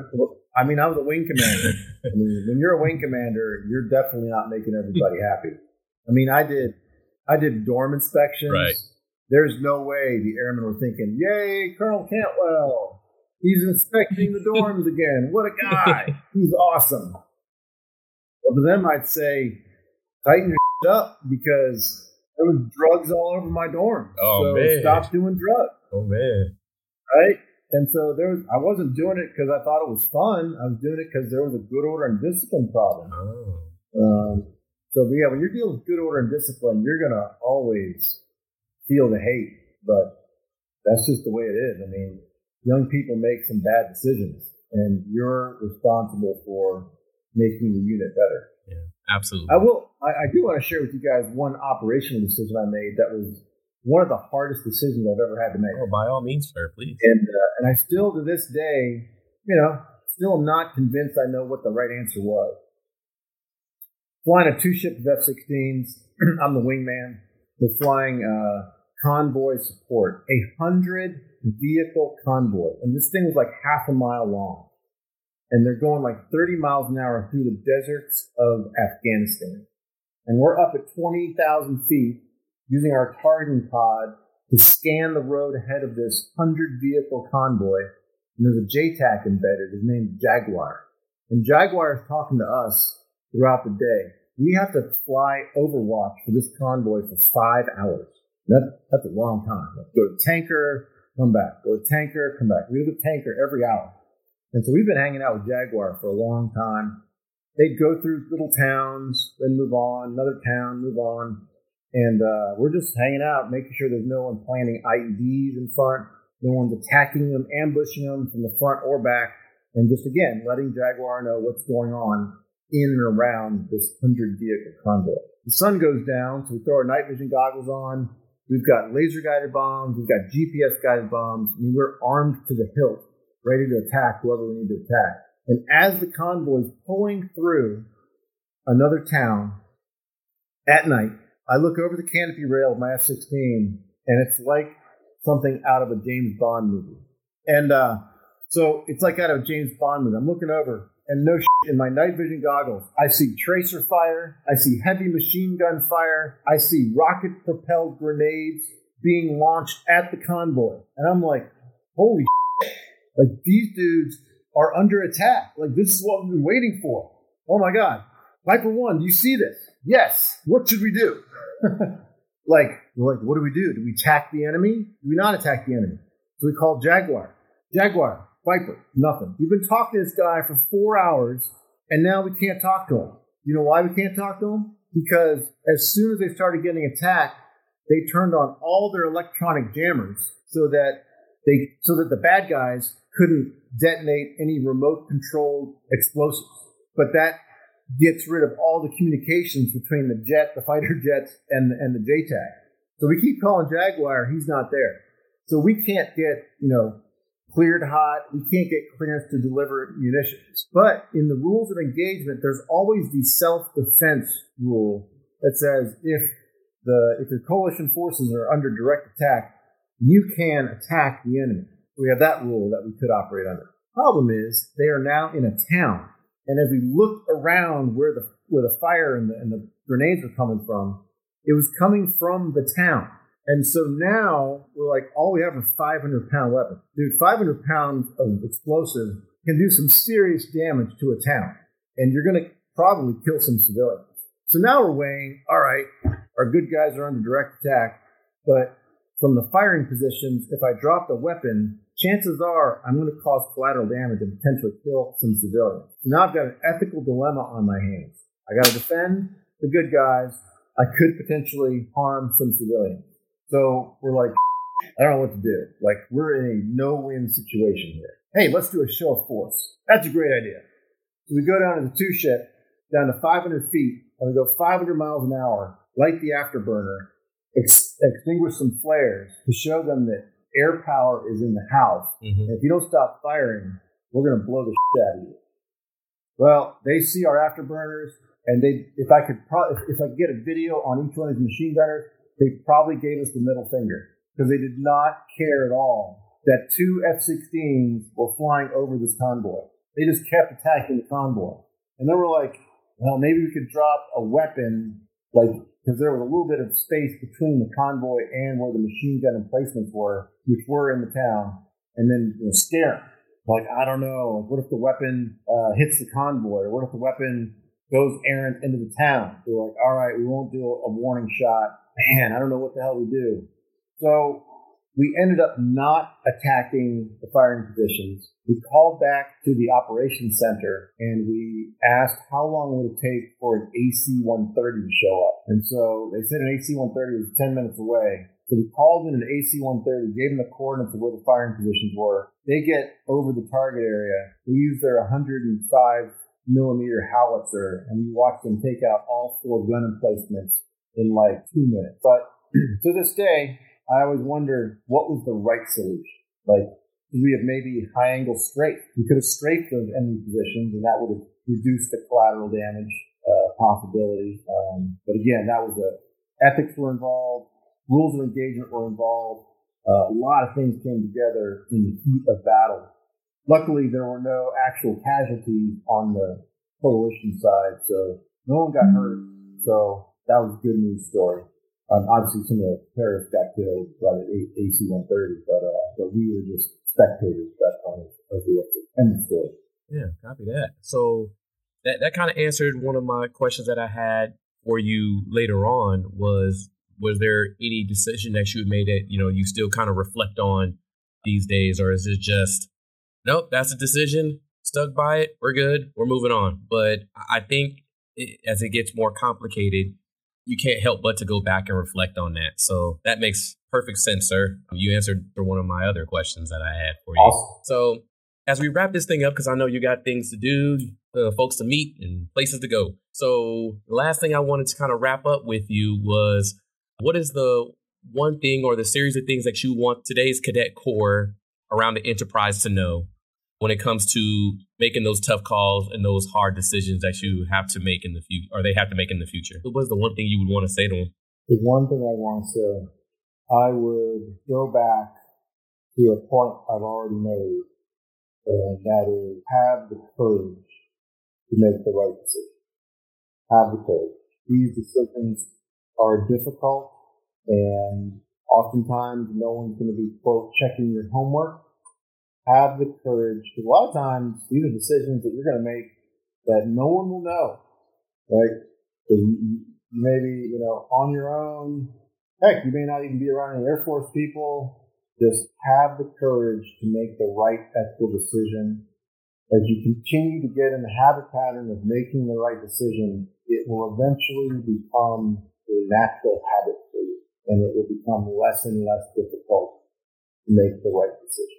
I mean, I was a wing commander. I mean, when you're a wing commander, you're definitely not making everybody happy. I mean, I did, I did dorm inspections. Right. There's no way the airmen were thinking, "Yay, Colonel Cantwell! He's inspecting the dorms again. What a guy! He's awesome." Well, to them, I'd say, "Tighten your up because there was drugs all over my dorm. Oh so man! stop doing drugs." Oh man! Right? And so there was, I wasn't doing it because I thought it was fun. I was doing it because there was a good order and discipline problem. Oh. Um, so yeah, when you're dealing with good order and discipline, you're gonna always feel the hate, but that's just the way it is. I mean, young people make some bad decisions, and you're responsible for making the unit better. Yeah, absolutely. I will. I, I do want to share with you guys one operational decision I made that was one of the hardest decisions I've ever had to make. Oh, by all means, sir, please. And uh, and I still to this day, you know, still am not convinced I know what the right answer was. Flying a two ship of F-16s, I'm the wingman. We're flying uh, convoy support, a hundred vehicle convoy, and this thing was like half a mile long, and they're going like 30 miles an hour through the deserts of Afghanistan, and we're up at 20,000 feet using our targeting pod to scan the road ahead of this 100 vehicle convoy. And there's a JTAC embedded. His name's Jaguar. And Jaguar is talking to us throughout the day. We have to fly Overwatch for this convoy for five hours. That, that's a long time. Go to tanker, come back. Go to tanker, come back. We go to tanker every hour. And so we've been hanging out with Jaguar for a long time. They'd go through little towns, then move on, another town, move on. And uh, we're just hanging out, making sure there's no one planting IEDs in front, no one's attacking them, ambushing them from the front or back, and just again letting Jaguar know what's going on in and around this hundred vehicle convoy. The sun goes down, so we throw our night vision goggles on. We've got laser guided bombs, we've got GPS guided bombs, and we're armed to the hilt, ready to attack whoever we need to attack. And as the convoy is pulling through another town at night, I look over the canopy rail of my F 16, and it's like something out of a James Bond movie. And uh, so it's like out of a James Bond movie. I'm looking over, and no in my night vision goggles, I see tracer fire, I see heavy machine gun fire, I see rocket propelled grenades being launched at the convoy. And I'm like, holy shit. Like, these dudes are under attack. Like, this is what we've been waiting for. Oh my God. Viper 1, do you see this? Yes. What should we do? like, like, what do we do? Do we attack the enemy? Do we not attack the enemy? So we call Jaguar. Jaguar, Viper, nothing. We've been talking to this guy for four hours, and now we can't talk to him. You know why we can't talk to him? Because as soon as they started getting attacked, they turned on all their electronic jammers so that they so that the bad guys couldn't detonate any remote controlled explosives. But that gets rid of all the communications between the jet, the fighter jets, and and the JTAC. So we keep calling Jaguar, he's not there. So we can't get you know cleared hot. We can't get clearance to deliver munitions. But in the rules of engagement, there's always the self defense rule that says if the if the coalition forces are under direct attack, you can attack the enemy. We have that rule that we could operate under. Problem is, they are now in a town and as we looked around where the where the fire and the, and the grenades were coming from, it was coming from the town. And so now we're like, all we have are 500 pound weapons. Dude, 500 pounds of explosive can do some serious damage to a town. And you're going to probably kill some civilians. So now we're weighing, all right, our good guys are under direct attack, but from the firing positions, if I drop the weapon, chances are I'm going to cause collateral damage and potentially kill some civilians. Now I've got an ethical dilemma on my hands. I got to defend the good guys. I could potentially harm some civilians. So we're like, I don't know what to do. Like we're in a no-win situation here. Hey, let's do a show of force. That's a great idea. So we go down to the two ship, down to 500 feet, and we go 500 miles an hour, light the afterburner, ex- extinguish some flares to show them that air power is in the house. Mm-hmm. And if you don't stop firing, we're going to blow the shit out of you. Well, they see our afterburners And they, if I could, pro- if, if I could get a video on each one of these machine gunners, they probably gave us the middle finger because they did not care at all that two F-16s were flying over this convoy. They just kept attacking the convoy, and then we're like, well, maybe we could drop a weapon, like because there was a little bit of space between the convoy and where the machine gun emplacements were, which were in the town, and then you know, scare them. Like I don't know, what if the weapon uh, hits the convoy, or what if the weapon goes errant into the town? They're like, all right, we won't do a warning shot. Man, I don't know what the hell we do. So we ended up not attacking the firing positions. We called back to the operations center and we asked how long would it take for an AC-130 to show up. And so they said an AC-130 was 10 minutes away. So we called in an AC-130, gave them the coordinates of where the firing positions were. They get over the target area. They use their 105 millimeter howitzer and we watch them take out all four gun emplacements in like two minutes. But to this day, I always wonder what was the right solution. Like, we have maybe high angle strafe? We could have strafed those enemy positions, and that would have reduced the collateral damage uh, possibility. Um, but again, that was a ethics were involved, rules of engagement were involved. Uh, a lot of things came together in the heat of battle. Luckily, there were no actual casualties on the coalition side, so no one got hurt. So that was a good news story. Um, obviously, some of the terrorists got killed by the AC-130, but uh, but we were just spectators at that point of the end story. Yeah, copy that. So that that kind of answered one of my questions that I had for you later on. Was was there any decision that you made that you know you still kind of reflect on these days, or is it just nope, that's a decision, stuck by it, we're good, we're moving on. But I think it, as it gets more complicated, you can't help but to go back and reflect on that. So that makes perfect sense, sir. You answered for one of my other questions that I had for you. Awesome. So as we wrap this thing up, because I know you got things to do, uh, folks to meet, and places to go. So the last thing I wanted to kind of wrap up with you was what is the one thing or the series of things that you want today's cadet corps around the enterprise to know when it comes to making those tough calls and those hard decisions that you have to make in the future or they have to make in the future? What was the one thing you would want to say to them? The one thing I want to say, I would go back to a point I've already made, and that is have the courage to make the right decision. Have the courage. These decisions are difficult and oftentimes no one's going to be quote checking your homework have the courage. Because a lot of times these are decisions that you're going to make that no one will know. Like maybe you know on your own. Heck, you may not even be around any Air Force people. Just have the courage to make the right ethical decision. As you continue to get in the habit pattern of making the right decision, it will eventually become a natural habit for you, and it will become less and less difficult to make the right decision.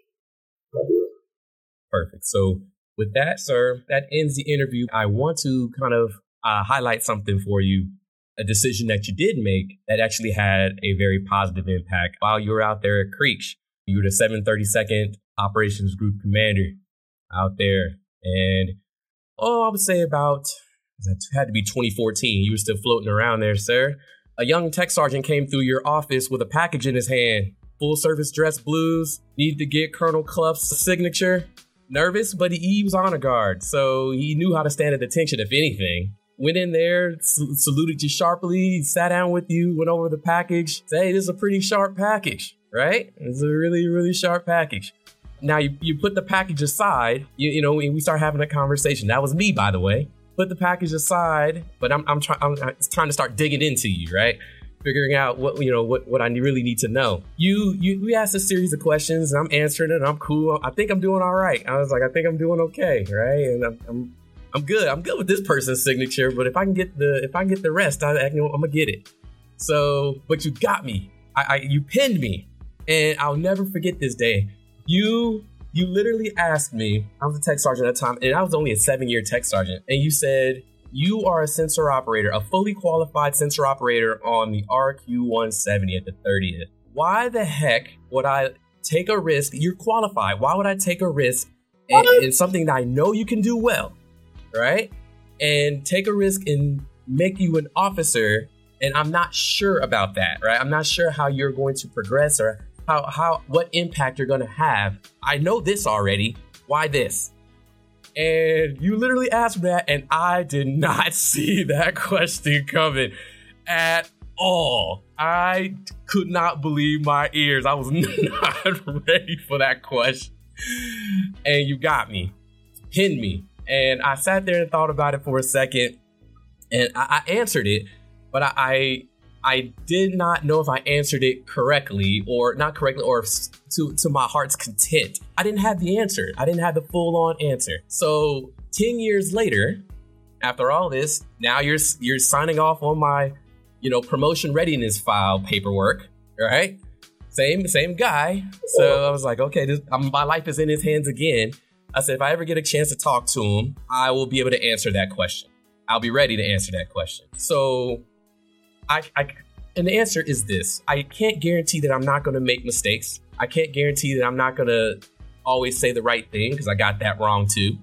Perfect. So with that, sir, that ends the interview. I want to kind of uh, highlight something for you. A decision that you did make that actually had a very positive impact while you were out there at Creech. You were the 732nd Operations Group Commander out there. And, oh, I would say about, that had to be 2014. You were still floating around there, sir. A young tech sergeant came through your office with a package in his hand full service dress blues. Need to get Colonel Cluff's signature. Nervous, but he was honor guard, so he knew how to stand at attention, if anything. Went in there, saluted you sharply, sat down with you, went over the package. Said, hey, this is a pretty sharp package, right? It's a really, really sharp package. Now you, you put the package aside, you, you know, and we start having a conversation. That was me, by the way. Put the package aside, but I'm, I'm trying. It's time to start digging into you, right? Figuring out what you know what, what I really need to know. You you we asked a series of questions and I'm answering it. I'm cool. I think I'm doing all right. I was like, I think I'm doing okay, right? And I'm, I'm I'm good. I'm good with this person's signature, but if I can get the if I can get the rest, I, am gonna get it. So, but you got me. I, I you pinned me, and I'll never forget this day. You you literally asked me. I was a tech sergeant at the time, and I was only a seven year tech sergeant, and you said, you are a sensor operator, a fully qualified sensor operator on the RQ 170 at the 30th. Why the heck would I take a risk? You're qualified. Why would I take a risk in, in something that I know you can do well? Right? and take a risk and make you an officer. And I'm not sure about that, right? I'm not sure how you're going to progress or how, how what impact you're going to have. I know this already. Why this? And you literally asked that, and I did not see that question coming at all. I could not believe my ears. I was not ready for that question. And you got me, pinned me. And I sat there and thought about it for a second, and I, I answered it, but I, I I did not know if I answered it correctly or not correctly or to, to my heart's content. I didn't have the answer. I didn't have the full on answer. So 10 years later, after all this, now you're you're signing off on my, you know, promotion readiness file paperwork, right? Same same guy. So I was like, okay, this, my life is in his hands again. I said, if I ever get a chance to talk to him, I will be able to answer that question. I'll be ready to answer that question. So I, I and the answer is this I can't guarantee that I'm not going to make mistakes. I can't guarantee that I'm not going to always say the right thing because I got that wrong too.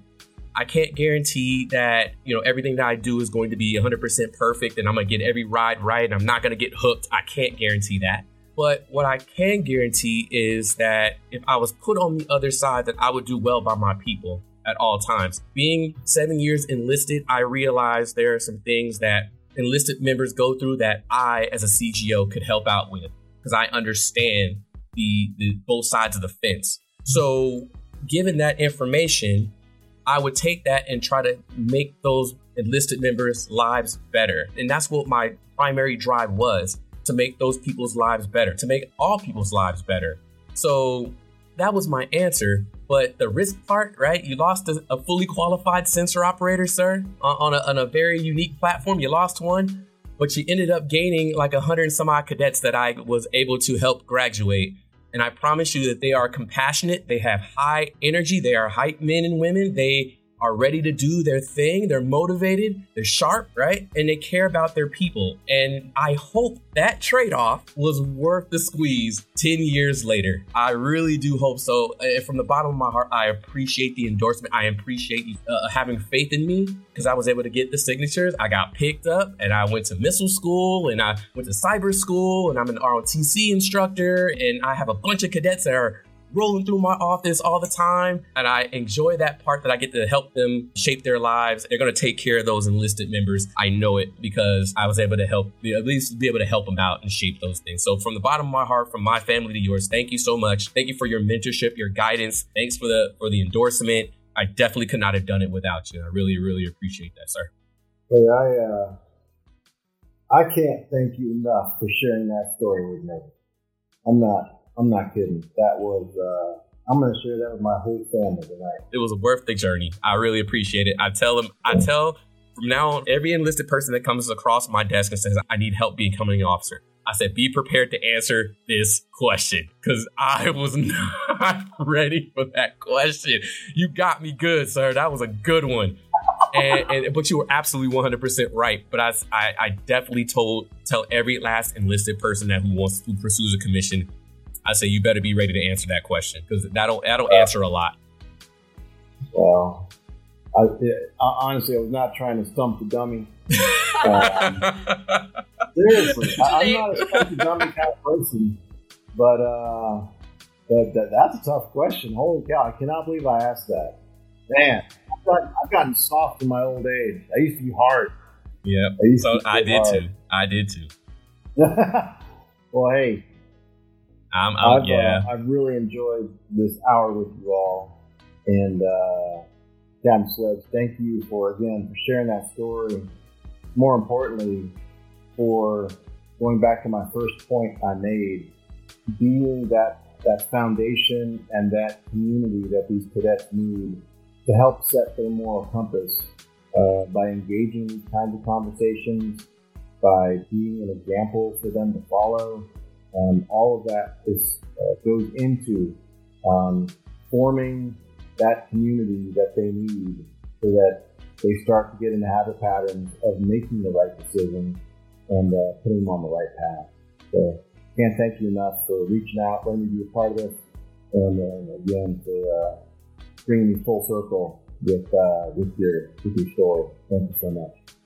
I can't guarantee that, you know, everything that I do is going to be 100% perfect and I'm going to get every ride right and I'm not going to get hooked. I can't guarantee that. But what I can guarantee is that if I was put on the other side, that I would do well by my people at all times. Being seven years enlisted, I realized there are some things that enlisted members go through that I, as a CGO, could help out with because I understand the, the both sides of the fence. So, given that information, I would take that and try to make those enlisted members' lives better. And that's what my primary drive was to make those people's lives better, to make all people's lives better. So that was my answer. But the risk part, right? You lost a, a fully qualified sensor operator, sir, on, on, a, on a very unique platform. You lost one, but you ended up gaining like a hundred and some odd cadets that I was able to help graduate. And I promise you that they are compassionate. They have high energy. They are hype men and women. They are ready to do their thing. They're motivated, they're sharp, right? And they care about their people. And I hope that trade off was worth the squeeze 10 years later. I really do hope so. And from the bottom of my heart, I appreciate the endorsement. I appreciate uh, having faith in me because I was able to get the signatures. I got picked up and I went to missile school and I went to cyber school and I'm an ROTC instructor and I have a bunch of cadets that are rolling through my office all the time. And I enjoy that part that I get to help them shape their lives. They're going to take care of those enlisted members. I know it because I was able to help, at least be able to help them out and shape those things. So from the bottom of my heart, from my family to yours, thank you so much. Thank you for your mentorship, your guidance. Thanks for the, for the endorsement. I definitely could not have done it without you. I really, really appreciate that, sir. Hey, I, uh, I can't thank you enough for sharing that story with me. I'm not I'm not kidding. That was. Uh, I'm going to share that with my whole family tonight. It was a worth the journey. I really appreciate it. I tell them. I tell from now on every enlisted person that comes across my desk and says, "I need help becoming an officer." I said, "Be prepared to answer this question," because I was not ready for that question. You got me good, sir. That was a good one. and, and, but you were absolutely 100% right. But I, I, I, definitely told tell every last enlisted person that who wants who pursues a commission I say you better be ready to answer that question because that'll that'll answer a lot. Well, I, it, honestly, I was not trying to stump the dummy. Um, seriously, I, am not a stump the dummy kind of person, but uh, that, that, that's a tough question. Holy cow! I cannot believe I asked that. Man, I've gotten, I've gotten soft in my old age. I used to be hard. Yeah, so I did hard. too. I did too. well, hey, I'm, I'm I've, yeah. Uh, I've really enjoyed this hour with you all, and uh, Captain Sledge, thank you for again for sharing that story. More importantly, for going back to my first point I made, being that that foundation and that community that these cadets need to help set their moral compass uh, by engaging these kinds of conversations, by being an example for them to follow, um, all of that is uh, goes into um, forming that community that they need so that they start to get in the habit patterns of making the right decision and uh, putting them on the right path. So can't thank you enough for reaching out, letting me be a part of this, and uh, again for uh, bringing me full circle with uh, with your with your story. Thank you so much.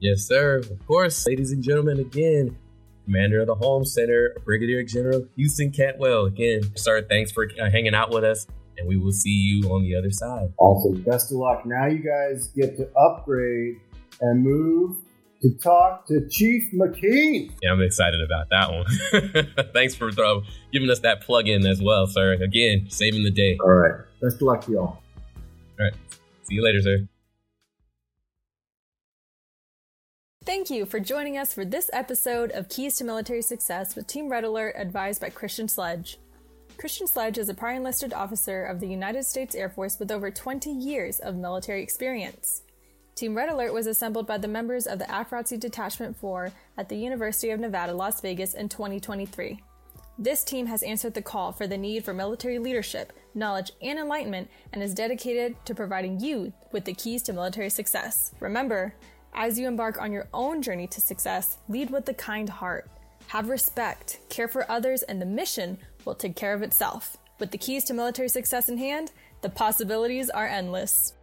Yes, sir. Of course, ladies and gentlemen, again, Commander of the Holm Center, Brigadier General Houston Cantwell. Again, sir, thanks for uh, hanging out with us, and we will see you on the other side. Awesome. Best of luck. Now you guys get to upgrade and move to talk to Chief McKean. Yeah, I'm excited about that one. thanks for throw, giving us that plug in as well, sir. Again, saving the day. All right. Best of luck to y'all. All right. See you later, sir. Thank you for joining us for this episode of Keys to Military Success with Team Red Alert advised by Christian Sledge. Christian Sledge is a prior enlisted officer of the United States Air Force with over 20 years of military experience. Team Red Alert was assembled by the members of the AFROTC Detachment 4 at the University of Nevada, Las Vegas in 2023. This team has answered the call for the need for military leadership, knowledge, and enlightenment and is dedicated to providing you with the keys to military success. Remember, as you embark on your own journey to success, lead with a kind heart. Have respect, care for others, and the mission will take care of itself. With the keys to military success in hand, the possibilities are endless.